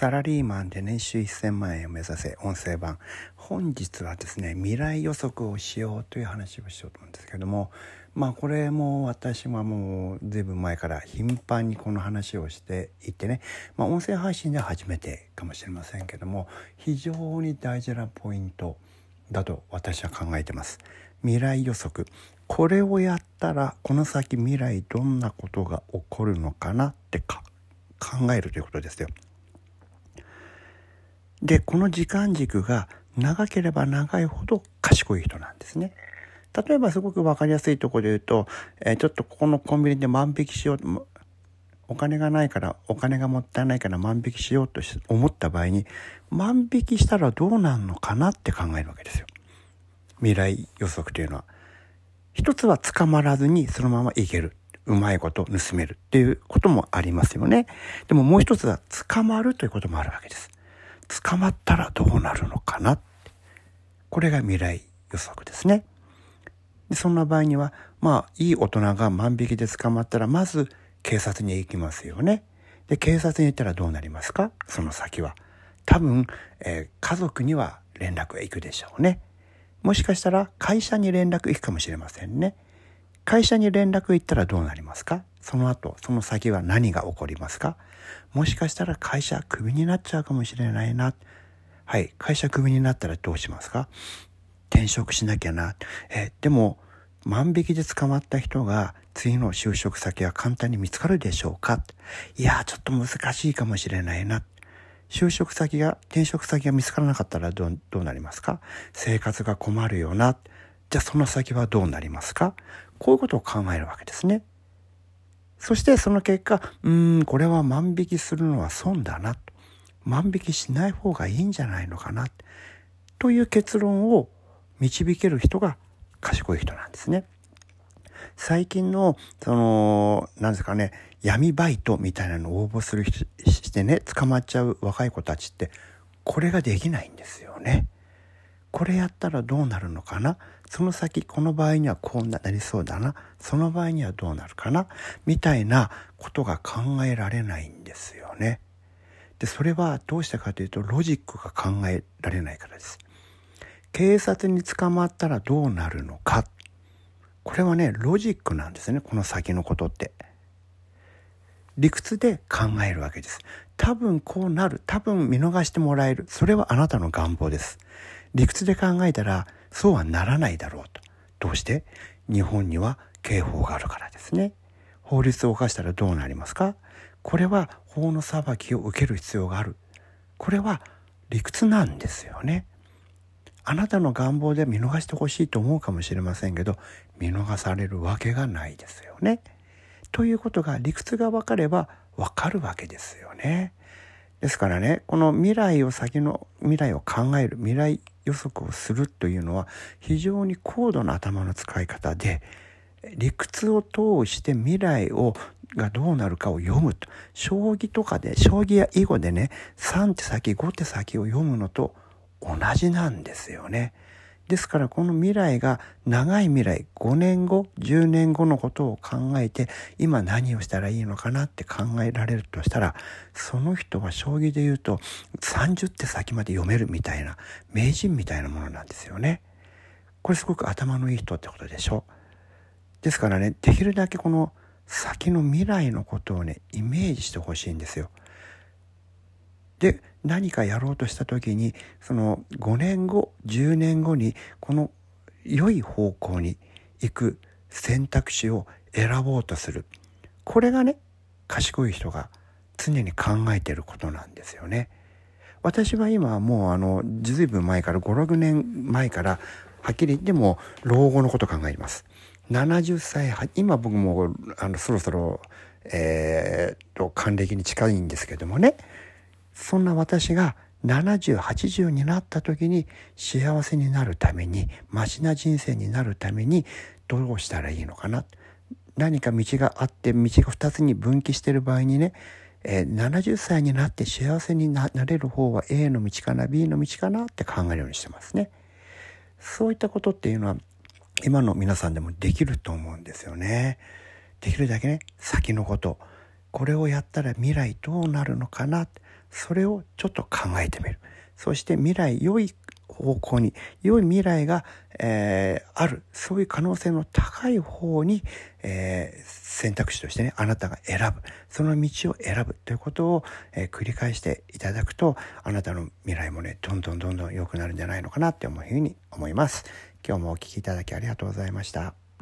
サラリーマンで年収1000万円を目指せ音声版。本日はですね未来予測をしようという話をしようと思うんですけどもまあこれも私はもう随分前から頻繁にこの話をしていてね、まあ、音声配信では初めてかもしれませんけども非常に大事なポイントだと私は考えてます。未来予測。これをやったらこの先未来どんなことが起こるのかなってか考えるということですよ。でこの時間軸が長ければ長いほど賢い人なんですね。例えばすごく分かりやすいところで言うと、えー、ちょっとここのコンビニで万引きしようとお金がないからお金がもったいないから万引きしようと思った場合に万引きしたらどうなるのかなって考えるわけですよ。未来予測というのは。一つは捕まらずにそのままいける。うまいこと盗めるっていうこともありますよね。でももう一つは捕まるということもあるわけです。捕まったらどうなるのかな？これが未来予測ですね。でそんな場合にはまあいい大人が万引きで捕まったらまず警察に行きますよね。で警察に行ったらどうなりますか？その先は。多分、えー、家族には連絡が行くでしょうね。もしかしたら会社に連絡行くかもしれませんね。会社に連絡行ったらどうなりますか？その後、その先は何が起こりますか？もしかしたら会社クビになっちゃうかもしれないな。はい、会社クビになったらどうしますか？転職しなきゃな。え、でも、万引きで捕まった人が次の就職先は簡単に見つかるでしょうか？いや、ちょっと難しいかもしれないな。就職先が、転職先が見つからなかったらどうどうなりますか？生活が困るよな。じゃあその先はどうなりますか？こういうことを考えるわけですね。そしてその結果、うーん、これは万引きするのは損だな。万引きしない方がいいんじゃないのかな。という結論を導ける人が賢い人なんですね。最近の、その、なんですかね、闇バイトみたいなのを応募する人してね、捕まっちゃう若い子たちって、これができないんですよね。これやったらどうなるのかな？その先この場合にはこうなりそうだなその場合にはどうなるかな？みたいなことが考えられないんですよね。でそれはどうしてかというとロジックが考えられないからです。警察に捕まったらどうなるのか？これはねロジックなんですねこの先のことって。理屈で考えるわけです。多分こうなる多分見逃してもらえるそれはあなたの願望です。理屈で考えたらそうはならないだろうと。どうして？日本には刑法があるからですね。法律を犯したらどうなりますか？これは法の裁きを受ける必要がある。これは理屈なんですよね。あなたの願望で見逃してほしいと思うかもしれませんけど見逃されるわけがないですよね。ということが理屈が分かれば分かるわけですよね。ですからねこの未来を先の未来を考える未来予測をするというのは非常に高度な頭の使い方で理屈を通して未来をがどうなるかを読むと将棋とかで将棋や囲碁でね3手先5手先を読むのと同じなんですよね。ですからこの未来が長い未来5年後10年後のことを考えて今何をしたらいいのかなって考えられるとしたらその人は将棋で言うと30手先まで読めるみたいな名人みたいなものなんですよね。これすごく頭のいい人ってことでしょ。ですからねできるだけこの先の未来のことをねイメージしてほしいんですよ。で何かやろうとした時にその5年後10年後にこの良い方向に行く選択肢を選ぼうとするこれがね賢い人が常に考えていることなんですよね。私は今もうあのずいぶん前から56年前からはっきり言っても老後のこと考えます。70歳今僕もあのそろそろえー、っと還暦に近いんですけどもねそんな私が70、80になった時に幸せになるために、マシな人生になるためにどうしたらいいのかな。何か道があって道が2つに分岐してる場合にね、えー、70歳になって幸せになれる方は A の道かな B の道かなって考えるようにしてますね。そういったことっていうのは今の皆さんでもできると思うんですよね。できるだけね先のことこれをやったら未来どうなるのかな？それをちょっと考えてみる。そして未来良い方向に良い未来が、えー、ある。そういう可能性の高い方に、えー、選択肢としてねあなたが選ぶ。その道を選ぶ。ということを、えー、繰り返していただくとあなたの未来もねどんどんどんどん良くなるんじゃないのかなって思うふうに思います。今日もお聴きいただきありがとうございました。